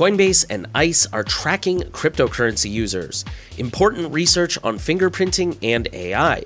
Coinbase and ICE are tracking cryptocurrency users. Important research on fingerprinting and AI.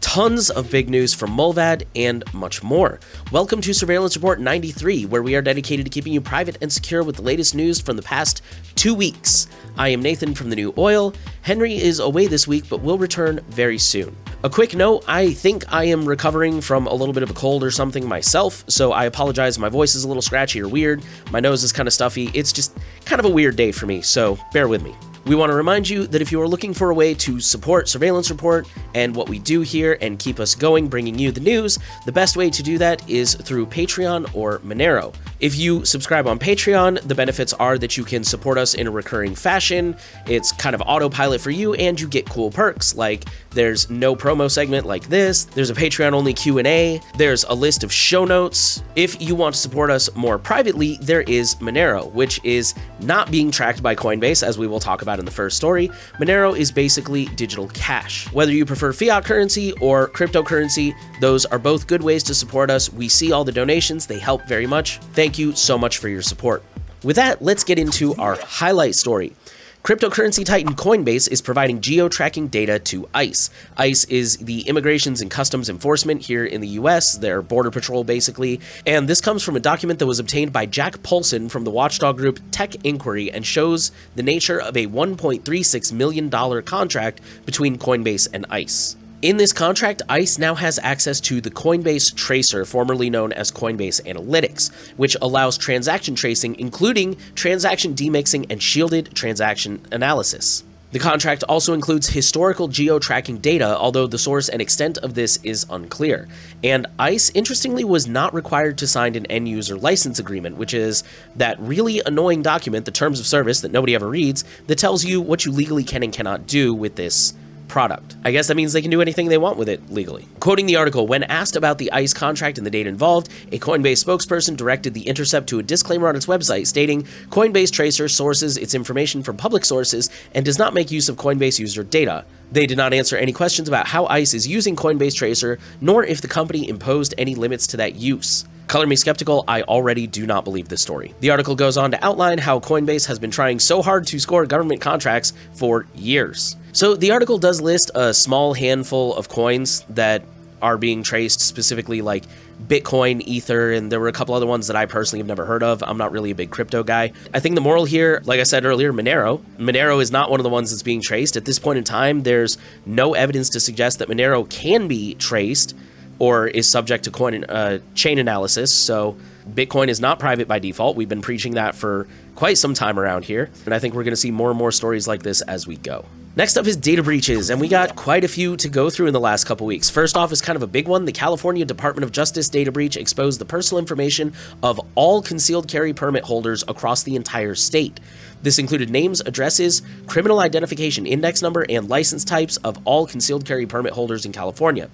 Tons of big news from Mullvad and much more. Welcome to Surveillance Report 93, where we are dedicated to keeping you private and secure with the latest news from the past two weeks. I am Nathan from the New Oil. Henry is away this week, but will return very soon. A quick note I think I am recovering from a little bit of a cold or something myself, so I apologize. My voice is a little scratchy or weird. My nose is kind of stuffy. It's just kind of a weird day for me, so bear with me. We want to remind you that if you are looking for a way to support Surveillance Report and what we do here and keep us going, bringing you the news, the best way to do that is through Patreon or Monero. If you subscribe on Patreon, the benefits are that you can support us in a recurring fashion. It's kind of autopilot for you and you get cool perks like there's no promo segment like this, there's a Patreon only Q&A, there's a list of show notes. If you want to support us more privately, there is Monero, which is not being tracked by Coinbase as we will talk about in the first story. Monero is basically digital cash. Whether you prefer fiat currency or cryptocurrency, those are both good ways to support us. We see all the donations, they help very much. Thank you so much for your support. With that, let's get into our highlight story. Cryptocurrency titan Coinbase is providing geo tracking data to ICE. ICE is the Immigrations and Customs Enforcement here in the US, their border patrol basically. And this comes from a document that was obtained by Jack Poulson from the watchdog group Tech Inquiry and shows the nature of a $1.36 million contract between Coinbase and ICE. In this contract, ICE now has access to the Coinbase Tracer, formerly known as Coinbase Analytics, which allows transaction tracing, including transaction demixing and shielded transaction analysis. The contract also includes historical geo tracking data, although the source and extent of this is unclear. And ICE, interestingly, was not required to sign an end user license agreement, which is that really annoying document, the terms of service that nobody ever reads, that tells you what you legally can and cannot do with this product. I guess that means they can do anything they want with it legally. Quoting the article, when asked about the ICE contract and the data involved, a Coinbase spokesperson directed the Intercept to a disclaimer on its website stating Coinbase Tracer sources its information from public sources and does not make use of Coinbase user data. They did not answer any questions about how ICE is using Coinbase Tracer, nor if the company imposed any limits to that use. Color me skeptical, I already do not believe this story. The article goes on to outline how Coinbase has been trying so hard to score government contracts for years. So the article does list a small handful of coins that are being traced specifically like Bitcoin, Ether, and there were a couple other ones that I personally have never heard of. I'm not really a big crypto guy. I think the moral here, like I said earlier, Monero. Monero is not one of the ones that's being traced. At this point in time, there's no evidence to suggest that Monero can be traced or is subject to coin uh, chain analysis. So Bitcoin is not private by default. We've been preaching that for quite some time around here, and I think we're going to see more and more stories like this as we go. Next up is data breaches, and we got quite a few to go through in the last couple weeks. First off is kind of a big one. The California Department of Justice data breach exposed the personal information of all concealed carry permit holders across the entire state. This included names, addresses, criminal identification index number, and license types of all concealed carry permit holders in California.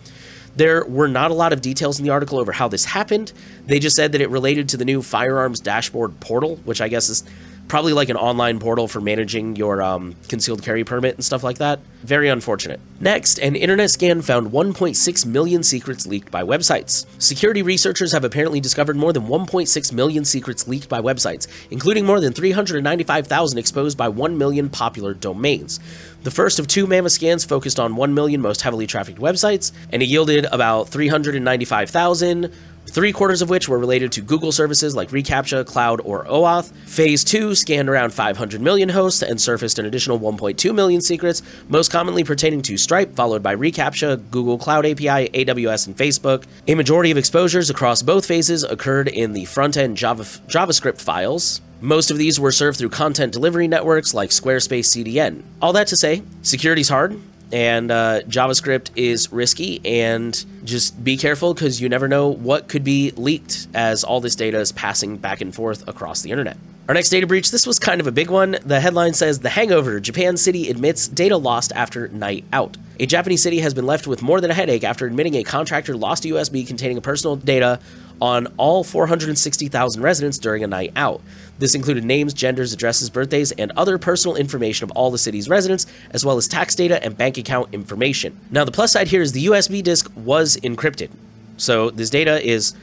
There were not a lot of details in the article over how this happened. They just said that it related to the new firearms dashboard portal, which I guess is probably like an online portal for managing your um, concealed carry permit and stuff like that. Very unfortunate. Next, an internet scan found 1.6 million secrets leaked by websites. Security researchers have apparently discovered more than 1.6 million secrets leaked by websites, including more than 395,000 exposed by 1 million popular domains. The first of two Mammoth scans focused on 1 million most heavily trafficked websites, and it yielded about 395,000 three quarters of which were related to Google services like reCAPTCHA, Cloud, or OAuth. Phase 2 scanned around 500 million hosts and surfaced an additional 1.2 million secrets, most commonly pertaining to Stripe, followed by reCAPTCHA, Google Cloud API, AWS, and Facebook. A majority of exposures across both phases occurred in the front end Java, JavaScript files. Most of these were served through content delivery networks like Squarespace CDN. All that to say, security's hard, and uh, JavaScript is risky, and just be careful because you never know what could be leaked as all this data is passing back and forth across the internet. Our next data breach, this was kind of a big one. The headline says The Hangover Japan City admits data lost after night out. A Japanese city has been left with more than a headache after admitting a contractor lost a USB containing personal data on all 460,000 residents during a night out. This included names, genders, addresses, birthdays, and other personal information of all the city's residents, as well as tax data and bank account information. Now, the plus side here is the USB disk was encrypted. So this data is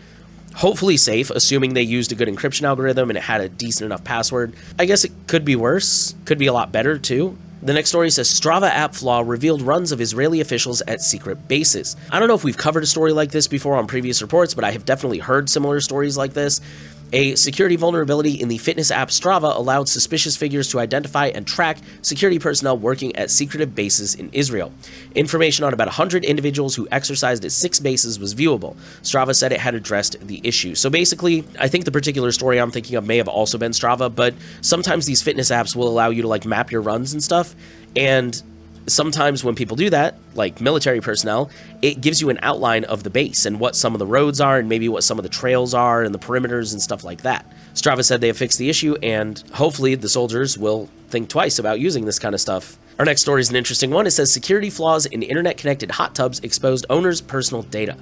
hopefully safe, assuming they used a good encryption algorithm and it had a decent enough password. I guess it could be worse, could be a lot better too. The next story says Strava app flaw revealed runs of Israeli officials at secret bases. I don't know if we've covered a story like this before on previous reports, but I have definitely heard similar stories like this. A security vulnerability in the fitness app Strava allowed suspicious figures to identify and track security personnel working at secretive bases in Israel. Information on about 100 individuals who exercised at six bases was viewable. Strava said it had addressed the issue. So basically, I think the particular story I'm thinking of may have also been Strava, but sometimes these fitness apps will allow you to like map your runs and stuff. And sometimes when people do that, like military personnel, it gives you an outline of the base and what some of the roads are and maybe what some of the trails are and the perimeters and stuff like that. Strava said they have fixed the issue and hopefully the soldiers will think twice about using this kind of stuff. Our next story is an interesting one. It says security flaws in internet connected hot tubs exposed owners' personal data.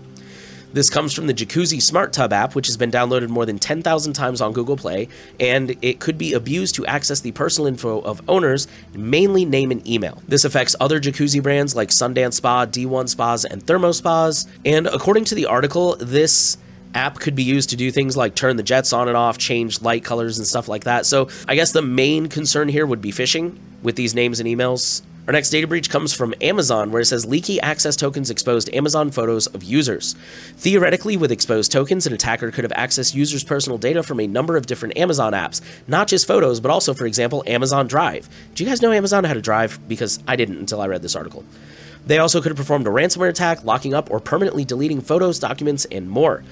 This comes from the Jacuzzi Smart Tub app, which has been downloaded more than 10,000 times on Google Play, and it could be abused to access the personal info of owners, mainly name and email. This affects other jacuzzi brands like Sundance Spa, D1 Spas, and Thermo Spas. And according to the article, this app could be used to do things like turn the jets on and off, change light colors, and stuff like that. So I guess the main concern here would be phishing with these names and emails. Our next data breach comes from Amazon, where it says leaky access tokens exposed Amazon photos of users. Theoretically, with exposed tokens, an attacker could have accessed users' personal data from a number of different Amazon apps, not just photos, but also, for example, Amazon Drive. Do you guys know Amazon had a Drive? Because I didn't until I read this article. They also could have performed a ransomware attack, locking up or permanently deleting photos, documents, and more.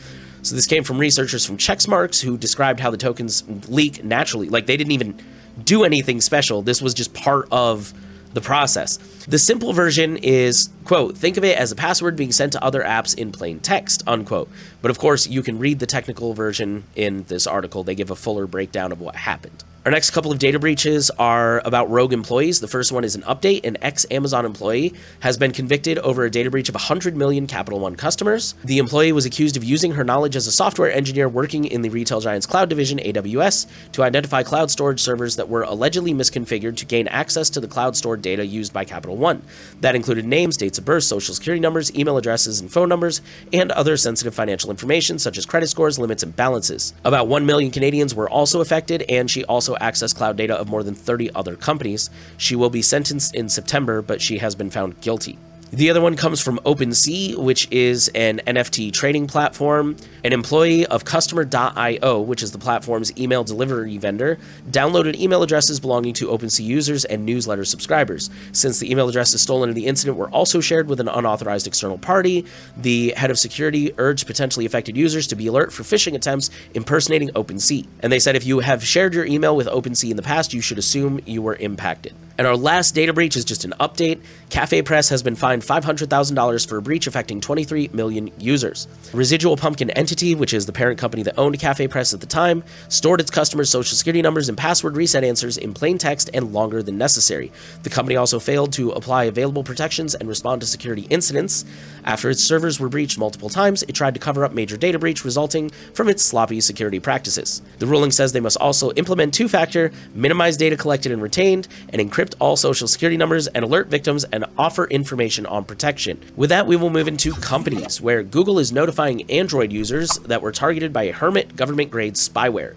So this came from researchers from Checkmarx who described how the tokens leak naturally. Like they didn't even do anything special. This was just part of the process. The simple version is, quote, think of it as a password being sent to other apps in plain text, unquote. But of course, you can read the technical version in this article. They give a fuller breakdown of what happened. Our next couple of data breaches are about rogue employees. The first one is an update. An ex Amazon employee has been convicted over a data breach of 100 million Capital One customers. The employee was accused of using her knowledge as a software engineer working in the retail giant's cloud division, AWS, to identify cloud storage servers that were allegedly misconfigured to gain access to the cloud stored data used by Capital One. That included names, dates of birth, social security numbers, email addresses, and phone numbers, and other sensitive financial information such as credit scores, limits, and balances. About 1 million Canadians were also affected, and she also access cloud data of more than 30 other companies. She will be sentenced in September, but she has been found guilty. The other one comes from OpenSea, which is an NFT trading platform. An employee of Customer.io, which is the platform's email delivery vendor, downloaded email addresses belonging to OpenSea users and newsletter subscribers. Since the email addresses stolen in the incident were also shared with an unauthorized external party, the head of security urged potentially affected users to be alert for phishing attempts impersonating OpenSea. And they said if you have shared your email with OpenSea in the past, you should assume you were impacted. And our last data breach is just an update. Cafe Press has been fined $500,000 for a breach affecting 23 million users. Residual Pumpkin Entity, which is the parent company that owned Cafe Press at the time, stored its customers' social security numbers and password reset answers in plain text and longer than necessary. The company also failed to apply available protections and respond to security incidents. After its servers were breached multiple times, it tried to cover up major data breach resulting from its sloppy security practices. The ruling says they must also implement two factor, minimize data collected and retained, and encrypt all social security numbers and alert victims and offer information on protection. With that, we will move into companies, where Google is notifying Android users that were targeted by a Hermit government grade spyware.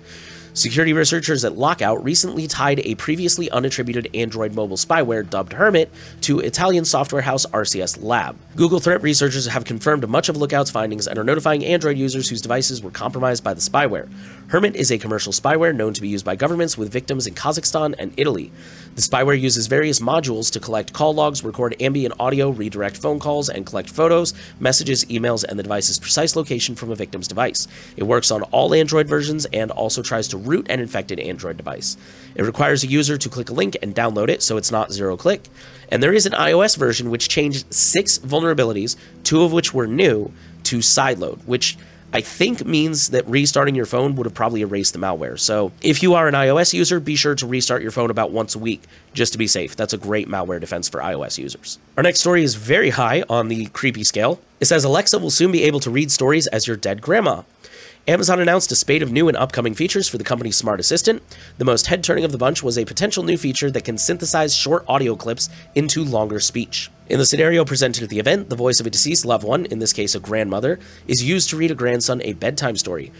Security researchers at Lookout recently tied a previously unattributed Android mobile spyware dubbed Hermit to Italian software house RCS Lab. Google threat researchers have confirmed much of Lookout's findings and are notifying Android users whose devices were compromised by the spyware. Hermit is a commercial spyware known to be used by governments with victims in Kazakhstan and Italy. The spyware uses various modules to collect call logs, record ambient audio, redirect phone calls, and collect photos, messages, emails, and the device's precise location from a victim's device. It works on all Android versions and also tries to root an infected Android device. It requires a user to click a link and download it, so it's not zero click. And there is an iOS version which changed six vulnerabilities, two of which were new, to sideload, which I think means that restarting your phone would have probably erased the malware. So if you are an iOS user, be sure to restart your phone about once a week just to be safe. That's a great malware defense for iOS users. Our next story is very high on the creepy scale. It says Alexa will soon be able to read stories as your dead grandma. Amazon announced a spate of new and upcoming features for the company's smart assistant. The most head turning of the bunch was a potential new feature that can synthesize short audio clips into longer speech. In the scenario presented at the event, the voice of a deceased loved one, in this case a grandmother, is used to read a grandson a bedtime story.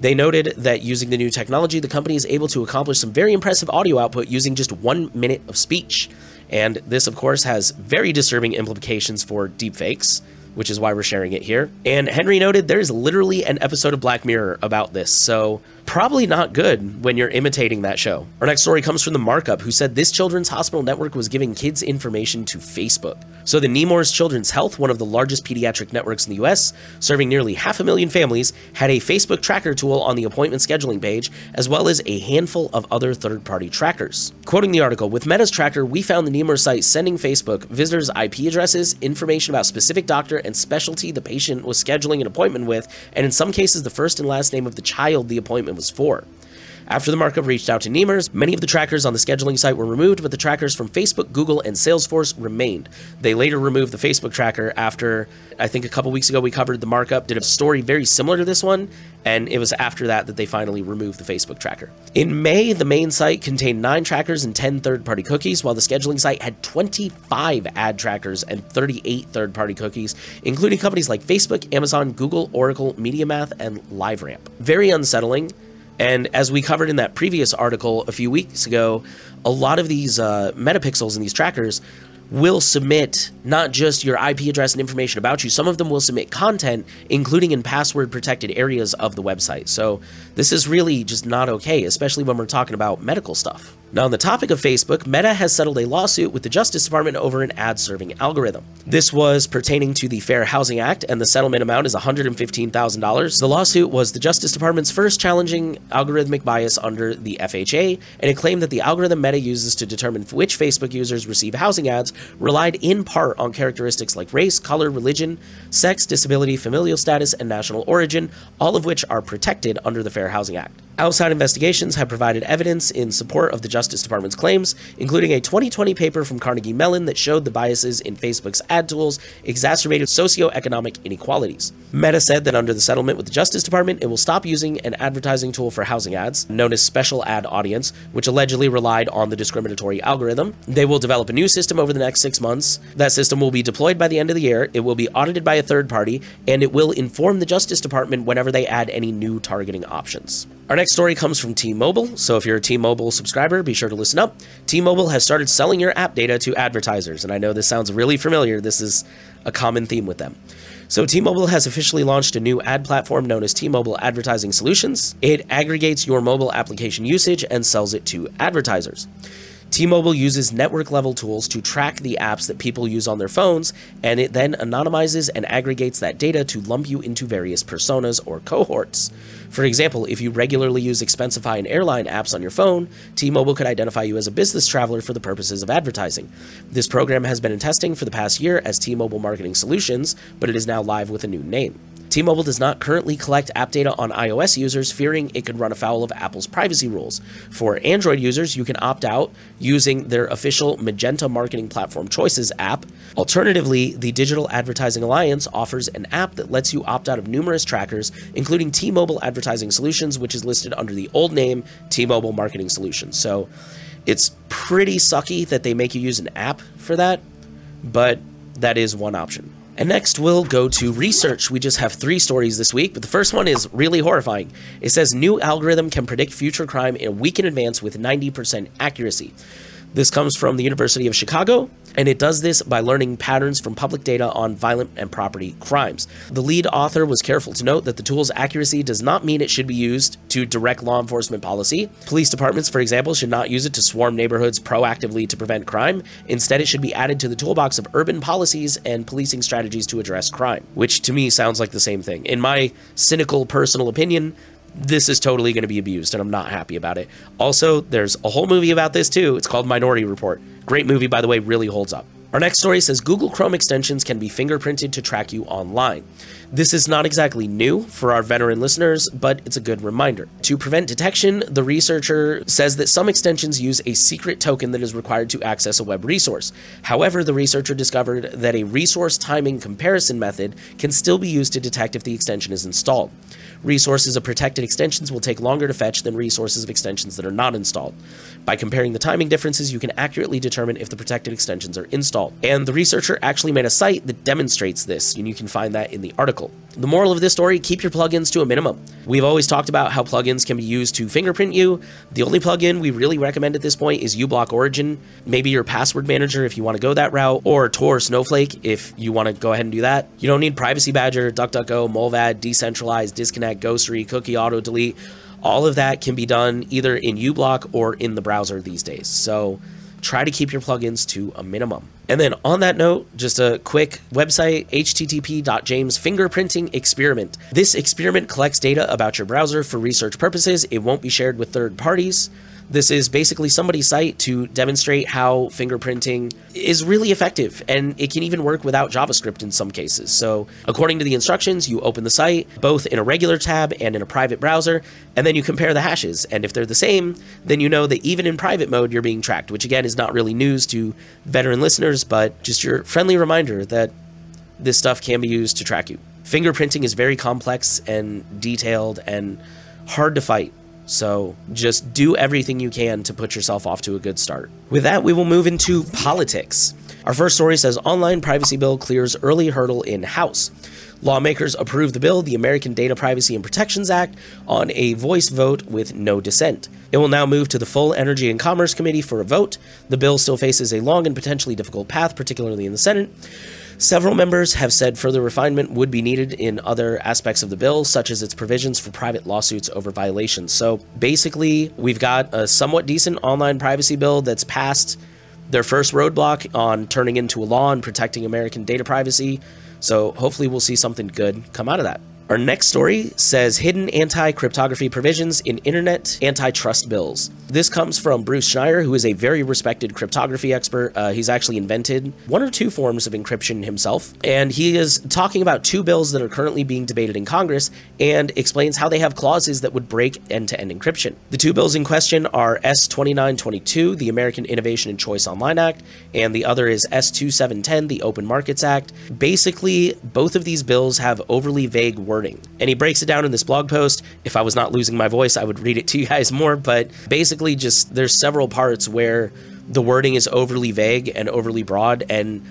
They noted that using the new technology, the company is able to accomplish some very impressive audio output using just one minute of speech. And this, of course, has very disturbing implications for deepfakes which is why we're sharing it here. And Henry noted there is literally an episode of Black Mirror about this, so probably not good when you're imitating that show. Our next story comes from the markup, who said this children's hospital network was giving kids information to Facebook. So the Nemours Children's Health, one of the largest pediatric networks in the US, serving nearly half a million families, had a Facebook tracker tool on the appointment scheduling page, as well as a handful of other third-party trackers. Quoting the article, with Meta's tracker, we found the Nemours site sending Facebook visitors' IP addresses, information about specific doctor and specialty the patient was scheduling an appointment with, and in some cases the first and last name of the child the appointment was for. After the markup reached out to Nemours, many of the trackers on the scheduling site were removed, but the trackers from Facebook, Google, and Salesforce remained. They later removed the Facebook tracker after, I think a couple weeks ago, we covered the markup, did a story very similar to this one, and it was after that that they finally removed the Facebook tracker. In May, the main site contained nine trackers and 10 third party cookies, while the scheduling site had 25 ad trackers and 38 third party cookies, including companies like Facebook, Amazon, Google, Oracle, MediaMath, and LiveRamp. Very unsettling. And as we covered in that previous article a few weeks ago, a lot of these uh, metapixels and these trackers will submit not just your IP address and information about you, some of them will submit content, including in password protected areas of the website. So this is really just not okay, especially when we're talking about medical stuff. Now, on the topic of Facebook, Meta has settled a lawsuit with the Justice Department over an ad serving algorithm. This was pertaining to the Fair Housing Act, and the settlement amount is $115,000. The lawsuit was the Justice Department's first challenging algorithmic bias under the FHA, and it claimed that the algorithm Meta uses to determine which Facebook users receive housing ads relied in part on characteristics like race, color, religion, sex, disability, familial status, and national origin, all of which are protected under the Fair Housing Act. Outside investigations have provided evidence in support of the Justice Department's claims, including a 2020 paper from Carnegie Mellon that showed the biases in Facebook's ad tools exacerbated socioeconomic inequalities. Meta said that under the settlement with the Justice Department, it will stop using an advertising tool for housing ads, known as Special Ad Audience, which allegedly relied on the discriminatory algorithm. They will develop a new system over the next six months. That system will be deployed by the end of the year, it will be audited by a third party, and it will inform the Justice Department whenever they add any new targeting options. Our next story comes from T Mobile. So, if you're a T Mobile subscriber, be sure to listen up. T Mobile has started selling your app data to advertisers. And I know this sounds really familiar. This is a common theme with them. So, T Mobile has officially launched a new ad platform known as T Mobile Advertising Solutions. It aggregates your mobile application usage and sells it to advertisers. T-Mobile uses network level tools to track the apps that people use on their phones, and it then anonymizes and aggregates that data to lump you into various personas or cohorts. For example, if you regularly use Expensify and airline apps on your phone, T-Mobile could identify you as a business traveler for the purposes of advertising. This program has been in testing for the past year as T-Mobile Marketing Solutions, but it is now live with a new name. T-Mobile does not currently collect app data on iOS users, fearing it could run afoul of Apple's privacy rules. For Android users, you can opt out using their official Magenta Marketing Platform Choices app. Alternatively, the Digital Advertising Alliance offers an app that lets you opt out of numerous trackers, including T-Mobile Advertising Solutions, which is listed under the old name T-Mobile Marketing Solutions. So, it's pretty sucky that they make you use an app for that, but that is one option. And next, we'll go to research. We just have three stories this week, but the first one is really horrifying. It says new algorithm can predict future crime a week in advance with 90% accuracy. This comes from the University of Chicago, and it does this by learning patterns from public data on violent and property crimes. The lead author was careful to note that the tool's accuracy does not mean it should be used to direct law enforcement policy. Police departments, for example, should not use it to swarm neighborhoods proactively to prevent crime. Instead, it should be added to the toolbox of urban policies and policing strategies to address crime, which to me sounds like the same thing. In my cynical personal opinion, this is totally going to be abused, and I'm not happy about it. Also, there's a whole movie about this too. It's called Minority Report. Great movie, by the way, really holds up. Our next story says Google Chrome extensions can be fingerprinted to track you online. This is not exactly new for our veteran listeners, but it's a good reminder. To prevent detection, the researcher says that some extensions use a secret token that is required to access a web resource. However, the researcher discovered that a resource timing comparison method can still be used to detect if the extension is installed. Resources of protected extensions will take longer to fetch than resources of extensions that are not installed. By comparing the timing differences, you can accurately determine if the protected extensions are installed. And the researcher actually made a site that demonstrates this, and you can find that in the article. The moral of this story keep your plugins to a minimum. We've always talked about how plugins can be used to fingerprint you. The only plugin we really recommend at this point is uBlock Origin, maybe your password manager if you want to go that route, or Tor Snowflake if you want to go ahead and do that. You don't need Privacy Badger, DuckDuckGo, Mullvad, Decentralized, Disconnect, Ghostery, Cookie Auto Delete all of that can be done either in uBlock or in the browser these days. So try to keep your plugins to a minimum. And then on that note, just a quick website http.james fingerprinting experiment. This experiment collects data about your browser for research purposes. It won't be shared with third parties. This is basically somebody's site to demonstrate how fingerprinting is really effective and it can even work without JavaScript in some cases. So, according to the instructions, you open the site both in a regular tab and in a private browser, and then you compare the hashes. And if they're the same, then you know that even in private mode, you're being tracked, which again is not really news to veteran listeners, but just your friendly reminder that this stuff can be used to track you. Fingerprinting is very complex and detailed and hard to fight. So just do everything you can to put yourself off to a good start. With that, we will move into politics. Our first story says online privacy bill clears early hurdle in House. Lawmakers approved the bill, the American Data Privacy and Protections Act, on a voice vote with no dissent. It will now move to the full Energy and Commerce Committee for a vote. The bill still faces a long and potentially difficult path, particularly in the Senate. Several members have said further refinement would be needed in other aspects of the bill, such as its provisions for private lawsuits over violations. So basically, we've got a somewhat decent online privacy bill that's passed their first roadblock on turning into a law and protecting American data privacy. So hopefully, we'll see something good come out of that. Our next story says hidden anti cryptography provisions in internet antitrust bills. This comes from Bruce Schneier, who is a very respected cryptography expert. Uh, he's actually invented one or two forms of encryption himself. And he is talking about two bills that are currently being debated in Congress and explains how they have clauses that would break end to end encryption. The two bills in question are S 2922, the American Innovation and Choice Online Act, and the other is S 2710, the Open Markets Act. Basically, both of these bills have overly vague words wording. And he breaks it down in this blog post. If I was not losing my voice, I would read it to you guys more. But basically, just there's several parts where the wording is overly vague and overly broad, and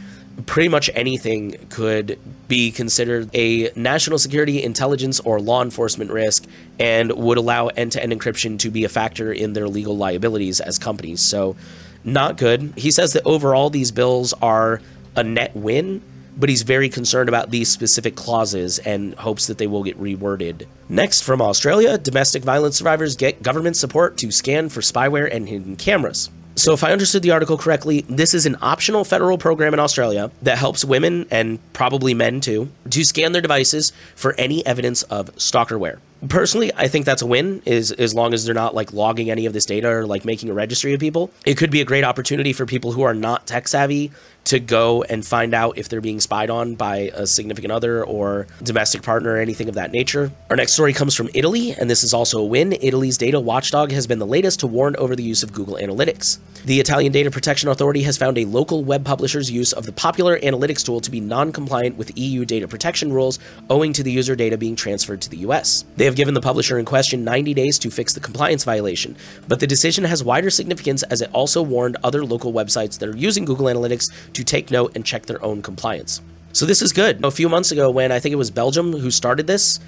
pretty much anything could be considered a national security, intelligence, or law enforcement risk and would allow end to end encryption to be a factor in their legal liabilities as companies. So, not good. He says that overall, these bills are a net win but he's very concerned about these specific clauses and hopes that they will get reworded. Next, from Australia, domestic violence survivors get government support to scan for spyware and hidden cameras. So, if I understood the article correctly, this is an optional federal program in Australia that helps women and probably men too to scan their devices for any evidence of stalkerware. Personally, I think that's a win. Is as long as they're not like logging any of this data or like making a registry of people, it could be a great opportunity for people who are not tech savvy to go and find out if they're being spied on by a significant other or domestic partner or anything of that nature. Our next story comes from Italy, and this is also a win. Italy's data watchdog has been the latest to warn over the use of Google Analytics. The Italian Data Protection Authority has found a local web publisher's use of the popular analytics tool to be non compliant with EU data protection rules owing to the user data being transferred to the US. They have given the publisher in question 90 days to fix the compliance violation, but the decision has wider significance as it also warned other local websites that are using Google Analytics to take note and check their own compliance. So this is good. A few months ago, when I think it was Belgium who started this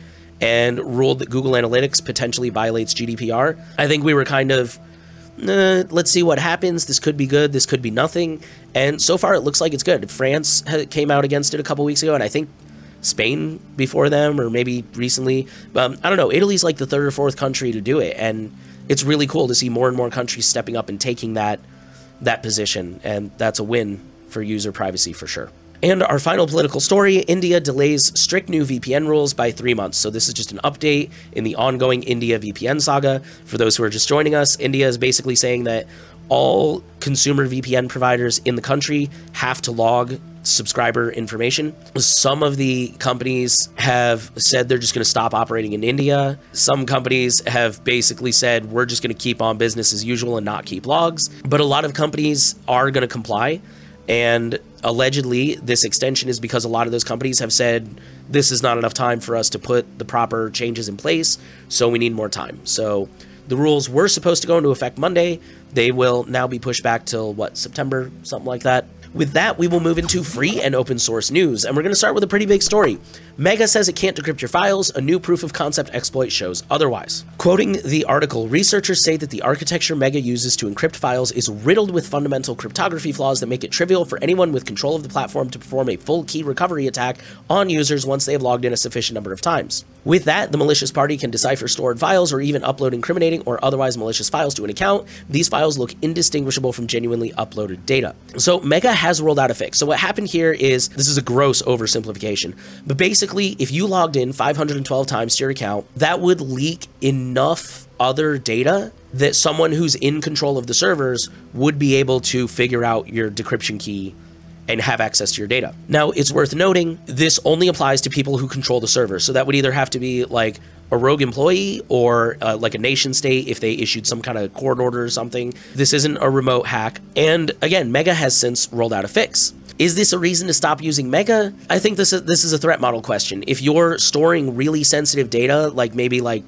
and ruled that Google Analytics potentially violates GDPR, I think we were kind of, let's see what happens. This could be good. This could be nothing. And so far, it looks like it's good. France came out against it a couple weeks ago, and I think Spain before them, or maybe recently. Um, I don't know. Italy's like the third or fourth country to do it, and it's really cool to see more and more countries stepping up and taking that that position, and that's a win for user privacy for sure. And our final political story India delays strict new VPN rules by three months. So, this is just an update in the ongoing India VPN saga. For those who are just joining us, India is basically saying that all consumer VPN providers in the country have to log subscriber information. Some of the companies have said they're just going to stop operating in India. Some companies have basically said we're just going to keep on business as usual and not keep logs. But a lot of companies are going to comply. And allegedly, this extension is because a lot of those companies have said this is not enough time for us to put the proper changes in place, so we need more time. So the rules were supposed to go into effect Monday. They will now be pushed back till what, September, something like that. With that, we will move into free and open source news, and we're going to start with a pretty big story. Mega says it can't decrypt your files. A new proof of concept exploit shows otherwise. Quoting the article, researchers say that the architecture Mega uses to encrypt files is riddled with fundamental cryptography flaws that make it trivial for anyone with control of the platform to perform a full key recovery attack on users once they have logged in a sufficient number of times. With that, the malicious party can decipher stored files or even upload incriminating or otherwise malicious files to an account. These files look indistinguishable from genuinely uploaded data. So, Mega has rolled out a fix. So, what happened here is this is a gross oversimplification, but basically, if you logged in 512 times to your account, that would leak enough other data that someone who's in control of the servers would be able to figure out your decryption key and have access to your data. Now, it's worth noting this only applies to people who control the server. So that would either have to be like a rogue employee or uh, like a nation state if they issued some kind of court order or something. This isn't a remote hack. And again, Mega has since rolled out a fix. Is this a reason to stop using Mega? I think this is this is a threat model question. If you're storing really sensitive data, like maybe like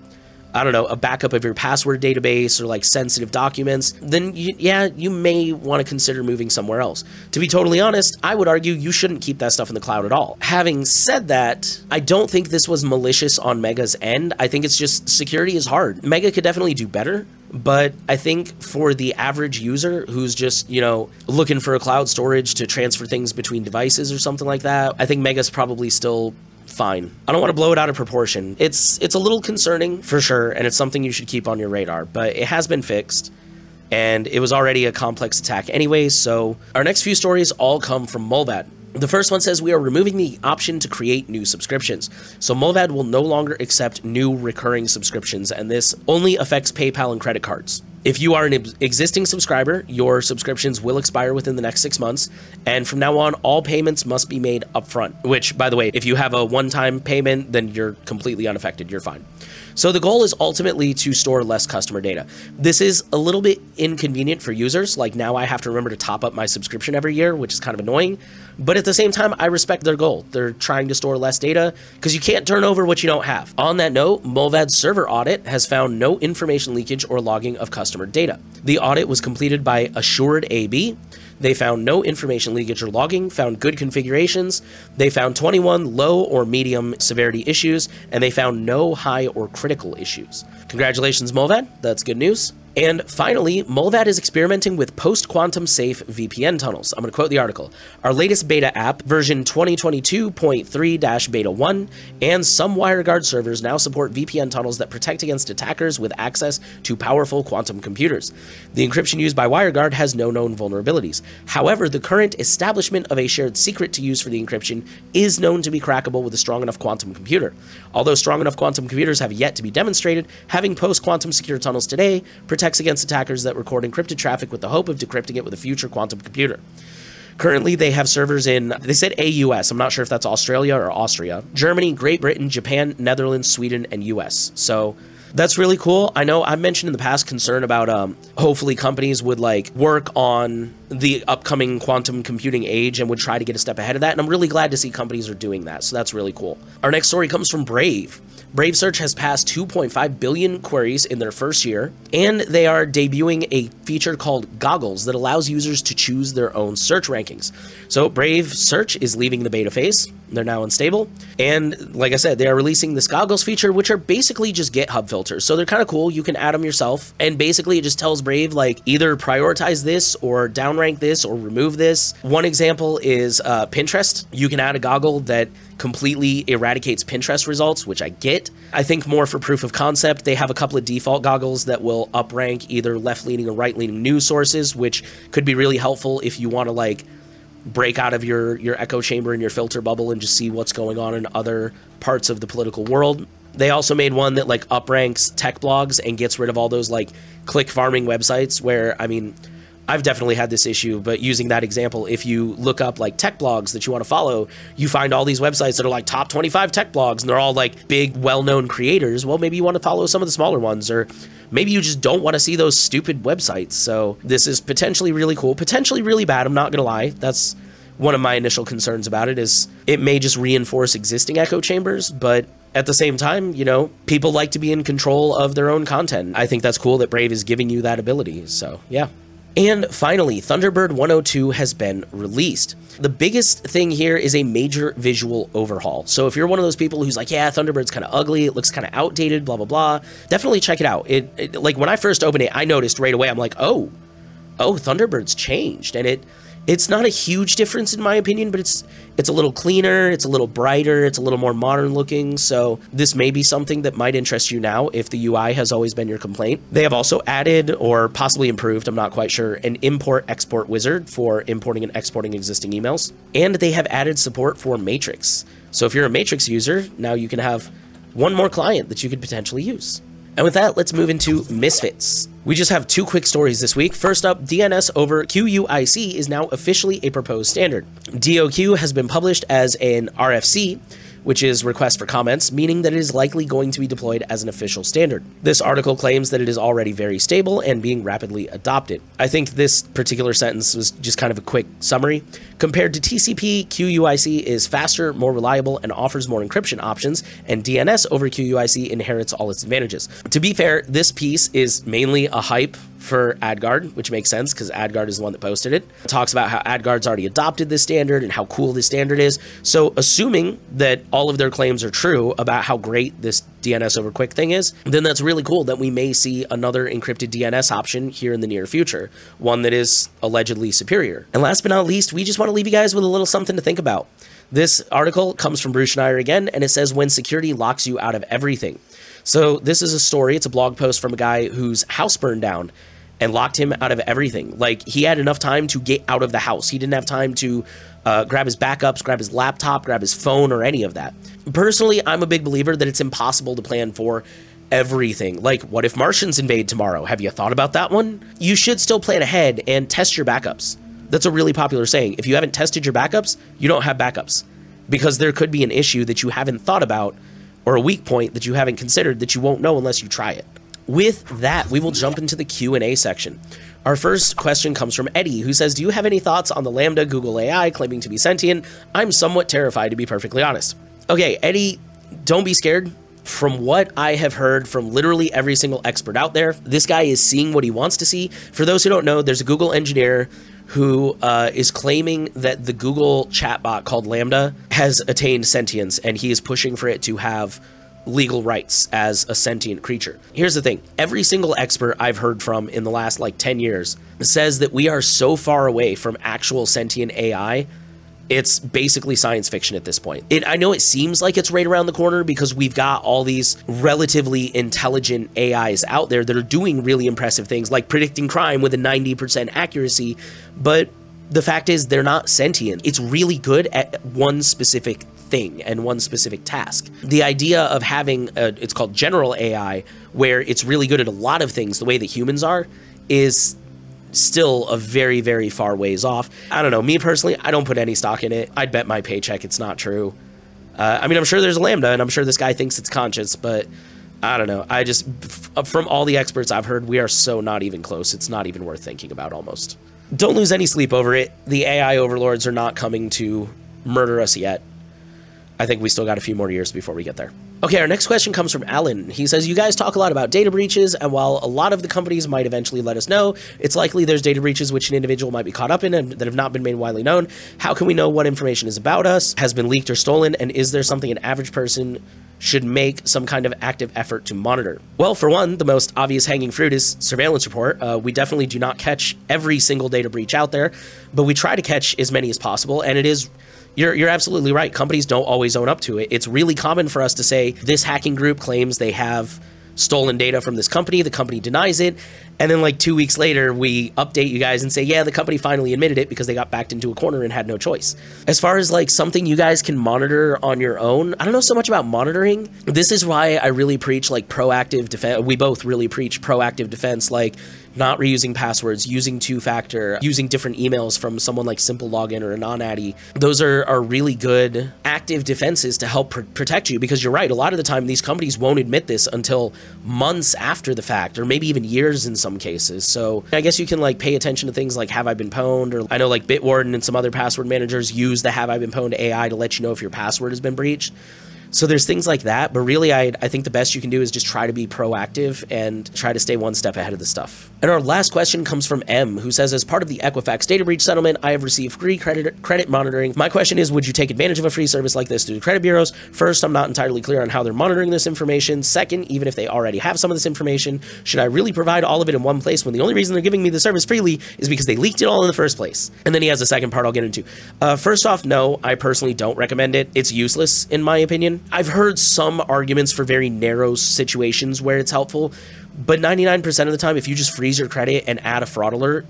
I don't know, a backup of your password database or like sensitive documents, then you, yeah, you may want to consider moving somewhere else. To be totally honest, I would argue you shouldn't keep that stuff in the cloud at all. Having said that, I don't think this was malicious on Mega's end. I think it's just security is hard. Mega could definitely do better. But I think for the average user who's just, you know, looking for a cloud storage to transfer things between devices or something like that, I think Mega's probably still fine. I don't want to blow it out of proportion. It's it's a little concerning for sure, and it's something you should keep on your radar. But it has been fixed, and it was already a complex attack anyway. So our next few stories all come from Mullvad. The first one says we are removing the option to create new subscriptions. So Mullvad will no longer accept new recurring subscriptions, and this only affects PayPal and credit cards. If you are an existing subscriber, your subscriptions will expire within the next six months. And from now on, all payments must be made upfront. Which, by the way, if you have a one time payment, then you're completely unaffected. You're fine. So the goal is ultimately to store less customer data. This is a little bit inconvenient for users. Like now I have to remember to top up my subscription every year, which is kind of annoying. But at the same time, I respect their goal. They're trying to store less data because you can't turn over what you don't have. On that note, Mullvad's server audit has found no information leakage or logging of customer data. The audit was completed by Assured AB. They found no information leakage or logging, found good configurations. They found 21 low or medium severity issues, and they found no high or critical issues. Congratulations, Mullvad. That's good news. And finally, Mullvad is experimenting with post quantum safe VPN tunnels. I'm going to quote the article. Our latest beta app, version 2022.3 beta 1, and some WireGuard servers now support VPN tunnels that protect against attackers with access to powerful quantum computers. The encryption used by WireGuard has no known vulnerabilities. However, the current establishment of a shared secret to use for the encryption is known to be crackable with a strong enough quantum computer. Although strong enough quantum computers have yet to be demonstrated, having post quantum secure tunnels today protects protects against attackers that record encrypted traffic with the hope of decrypting it with a future quantum computer. Currently, they have servers in, they said AUS. I'm not sure if that's Australia or Austria, Germany, Great Britain, Japan, Netherlands, Sweden, and US. So that's really cool. I know I've mentioned in the past concern about um, hopefully companies would like work on the upcoming quantum computing age and would try to get a step ahead of that. And I'm really glad to see companies are doing that. So that's really cool. Our next story comes from Brave. Brave Search has passed 2.5 billion queries in their first year, and they are debuting a feature called Goggles that allows users to choose their own search rankings. So Brave Search is leaving the beta phase. They're now unstable. And like I said, they are releasing this Goggles feature, which are basically just GitHub filters. So they're kind of cool. You can add them yourself. And basically, it just tells Brave, like, either prioritize this or downrank this or remove this. One example is uh, Pinterest. You can add a goggle that completely eradicates Pinterest results, which I get. I think more for proof of concept, they have a couple of default goggles that will uprank either left leaning or right leaning news sources, which could be really helpful if you want to like break out of your your echo chamber and your filter bubble and just see what's going on in other parts of the political world. They also made one that like upranks tech blogs and gets rid of all those like click farming websites where I mean I've definitely had this issue, but using that example, if you look up like tech blogs that you want to follow, you find all these websites that are like top 25 tech blogs and they're all like big, well known creators. Well, maybe you want to follow some of the smaller ones, or maybe you just don't want to see those stupid websites. So this is potentially really cool, potentially really bad. I'm not going to lie. That's one of my initial concerns about it is it may just reinforce existing echo chambers, but at the same time, you know, people like to be in control of their own content. I think that's cool that Brave is giving you that ability. So, yeah. And finally, Thunderbird 102 has been released. The biggest thing here is a major visual overhaul. So if you're one of those people who's like, yeah, Thunderbird's kind of ugly, it looks kind of outdated, blah blah blah, definitely check it out. It, it like when I first opened it, I noticed right away. I'm like, oh, oh, Thunderbird's changed, and it it's not a huge difference in my opinion, but it's it's a little cleaner, it's a little brighter, it's a little more modern looking. So this may be something that might interest you now if the UI has always been your complaint. They have also added or possibly improved, I'm not quite sure, an import export wizard for importing and exporting existing emails. And they have added support for Matrix. So if you're a Matrix user, now you can have one more client that you could potentially use. And with that, let's move into Misfits. We just have two quick stories this week. First up, DNS over QUIC is now officially a proposed standard. DOQ has been published as an RFC, which is request for comments, meaning that it is likely going to be deployed as an official standard. This article claims that it is already very stable and being rapidly adopted. I think this particular sentence was just kind of a quick summary. Compared to TCP, QUIC is faster, more reliable, and offers more encryption options, and DNS over QUIC inherits all its advantages. To be fair, this piece is mainly a hype for AdGuard, which makes sense because AdGuard is the one that posted it. it. Talks about how AdGuard's already adopted this standard and how cool this standard is. So, assuming that all of their claims are true about how great this DNS over QUIC thing is, then that's really cool that we may see another encrypted DNS option here in the near future, one that is allegedly superior. And last but not least, we just want to leave you guys with a little something to think about. This article comes from Bruce Schneier again, and it says when security locks you out of everything. So this is a story. It's a blog post from a guy whose house burned down and locked him out of everything. Like he had enough time to get out of the house. He didn't have time to uh, grab his backups, grab his laptop, grab his phone, or any of that. Personally, I'm a big believer that it's impossible to plan for everything. Like, what if Martians invade tomorrow? Have you thought about that one? You should still plan ahead and test your backups. That's a really popular saying. If you haven't tested your backups, you don't have backups because there could be an issue that you haven't thought about or a weak point that you haven't considered that you won't know unless you try it. With that, we will jump into the Q&A section. Our first question comes from Eddie, who says, Do you have any thoughts on the LaMDA Google AI claiming to be sentient? I'm somewhat terrified, to be perfectly honest. Okay, Eddie, don't be scared. From what I have heard from literally every single expert out there, this guy is seeing what he wants to see. For those who don't know, there's a Google engineer who uh, is claiming that the Google chatbot called LaMDA has attained sentience and he is pushing for it to have legal rights as a sentient creature. Here's the thing every single expert I've heard from in the last like 10 years says that we are so far away from actual sentient AI. It's basically science fiction at this point. It, I know it seems like it's right around the corner because we've got all these relatively intelligent AIs out there that are doing really impressive things like predicting crime with a 90% accuracy, but the fact is they're not sentient. It's really good at one specific thing and one specific task. The idea of having a, it's called general AI, where it's really good at a lot of things the way that humans are, is still a very, very far ways off. I don't know. Me personally, I don't put any stock in it. I'd bet my paycheck it's not true. Uh, I mean, I'm sure there's a LaMDA, and I'm sure this guy thinks it's conscious, but I don't know. I just, from all the experts I've heard, we are so not even close. It's not even worth thinking about almost. Don't lose any sleep over it. The AI overlords are not coming to murder us yet. I think we still got a few more years before we get there. Okay, our next question comes from Alan. He says, You guys talk a lot about data breaches, and while a lot of the companies might eventually let us know, it's likely there's data breaches which an individual might be caught up in and that have not been made widely known. How can we know what information is about us, has been leaked or stolen, and is there something an average person should make some kind of active effort to monitor? Well, for one, the most obvious hanging fruit is surveillance report. Uh, we definitely do not catch every single data breach out there, but we try to catch as many as possible, and it is you're, you're absolutely right. Companies don't always own up to it. It's really common for us to say this hacking group claims they have stolen data from this company. The company denies it. And then, like two weeks later, we update you guys and say, yeah, the company finally admitted it because they got backed into a corner and had no choice. As far as like something you guys can monitor on your own, I don't know so much about monitoring. This is why I really preach like proactive defense. We both really preach proactive defense. Like, not reusing passwords, using two factor, using different emails from someone like Simple Login or AnonAddy. Those are, are really good active defenses to help pr- protect you because you're right. A lot of the time, these companies won't admit this until months after the fact, or maybe even years in cases. So I guess you can like pay attention to things like Have I Been Pwned, or I know like Bitwarden and some other password managers use the Have I Been Pwned AI to let you know if your password has been breached. So there's things like that, but really, I, I think the best you can do is just try to be proactive and try to stay one step ahead of the stuff. And our last question comes from M, who says, as part of the Equifax data breach settlement, I have received free credit credit monitoring. My question is, would you take advantage of a free service like this through the credit bureaus? First, I'm not entirely clear on how they're monitoring this information. Second, even if they already have some of this information, should I really provide all of it in one place when the only reason they're giving me the service freely is because they leaked it all in the first place? And then he has a second part I'll get into. Uh, first off, no, I personally don't recommend it. It's useless, in my opinion. I've heard some arguments for very narrow situations where it's helpful, but 99% of the time, if you just freeze your credit and add a fraud alert,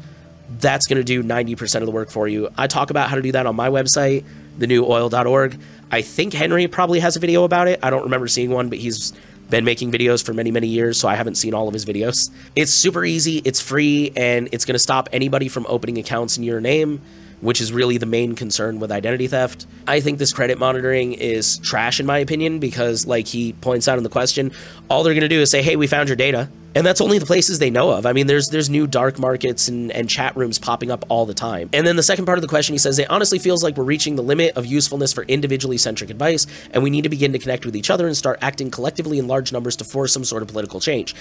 that's going to do 90% of the work for you. I talk about how to do that on my website, thenewOil.org. I think Henry probably has a video about it. I don't remember seeing one, but he's been making videos for many, many years, so I haven't seen all of his videos. It's super easy, it's free, and it's going to stop anybody from opening accounts in your name which is really the main concern with identity theft. I think this credit monitoring is trash, in my opinion, because, like he points out in the question, all they're going to do is say, hey, we found your data. And that's only the places they know of. I mean, there's there's new dark markets and, and chat rooms popping up all the time. And then the second part of the question, he says, it honestly feels like we're reaching the limit of usefulness for individually centric advice, and we need to begin to connect with each other and start acting collectively in large numbers to force some sort of political change.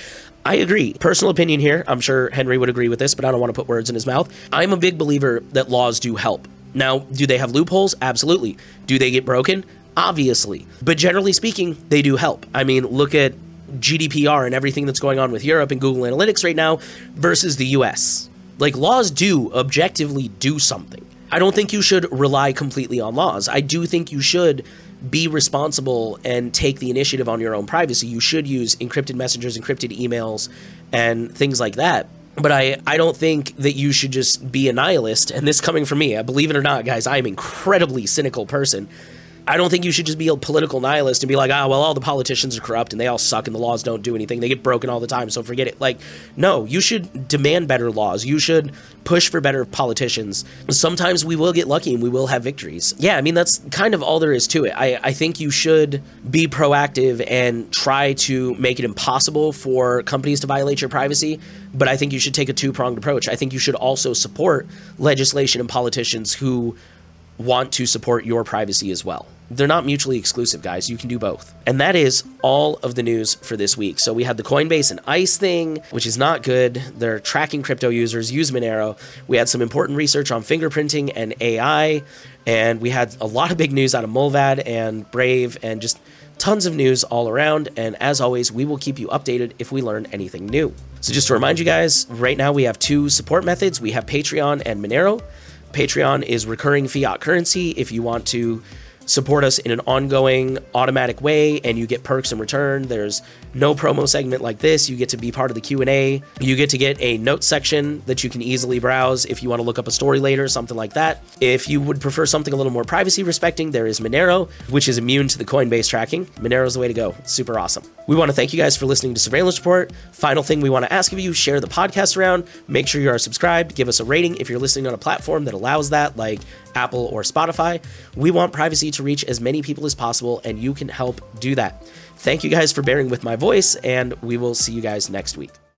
I agree. Personal opinion here, I'm sure Henry would agree with this, but I don't want to put words in his mouth. I'm a big believer that laws do help. Now, do they have loopholes? Absolutely. Do they get broken? Obviously. But generally speaking, they do help. I mean, look at GDPR and everything that's going on with Europe and Google Analytics right now versus the US. Like, laws do objectively do something. I don't think you should rely completely on laws. I do think you should be responsible and take the initiative on your own privacy. You should use encrypted messengers, encrypted emails, and things like that. But I, I don't think that you should just be a nihilist. And this coming from me, uh, believe it or not, guys, I am incredibly cynical person. I don't think you should just be a political nihilist and be like, ah, well, all the politicians are corrupt and they all suck and the laws don't do anything. They get broken all the time, so forget it. Like, no, you should demand better laws. You should push for better politicians. Sometimes we will get lucky and we will have victories. Yeah, I mean, that's kind of all there is to it. I, I think you should be proactive and try to make it impossible for companies to violate your privacy, but I think you should take a two pronged approach. I think you should also support legislation and politicians who want to support your privacy as well. They're not mutually exclusive, guys. You can do both. And that is all of the news for this week. So we had the Coinbase and ICE thing, which is not good. They're tracking crypto users, use Monero. We had some important research on fingerprinting and AI. And we had a lot of big news out of Mullvad and Brave and just tons of news all around. And as always, we will keep you updated if we learn anything new. So just to remind you guys, right now we have two support methods. We have Patreon and Monero. Patreon is recurring fiat currency. If you want to support us in an ongoing automatic way and you get perks in return. There's no promo segment like this. You get to be part of the q&a you get to get a note section that you can easily browse if you want to look up a story later something like that. If you would prefer something a little more privacy respecting there is monero which is immune to the coinbase tracking. Monero is the way to go. Super awesome. We want to thank you guys for listening to surveillance report. Final thing we want to ask of you share the podcast around. Make sure you are subscribed. Give us a rating if you're listening on a platform that allows that like Apple, or Spotify. We want privacy to reach as many people as possible, and you can help do that. Thank you guys for bearing with my voice, and we will see you guys next week.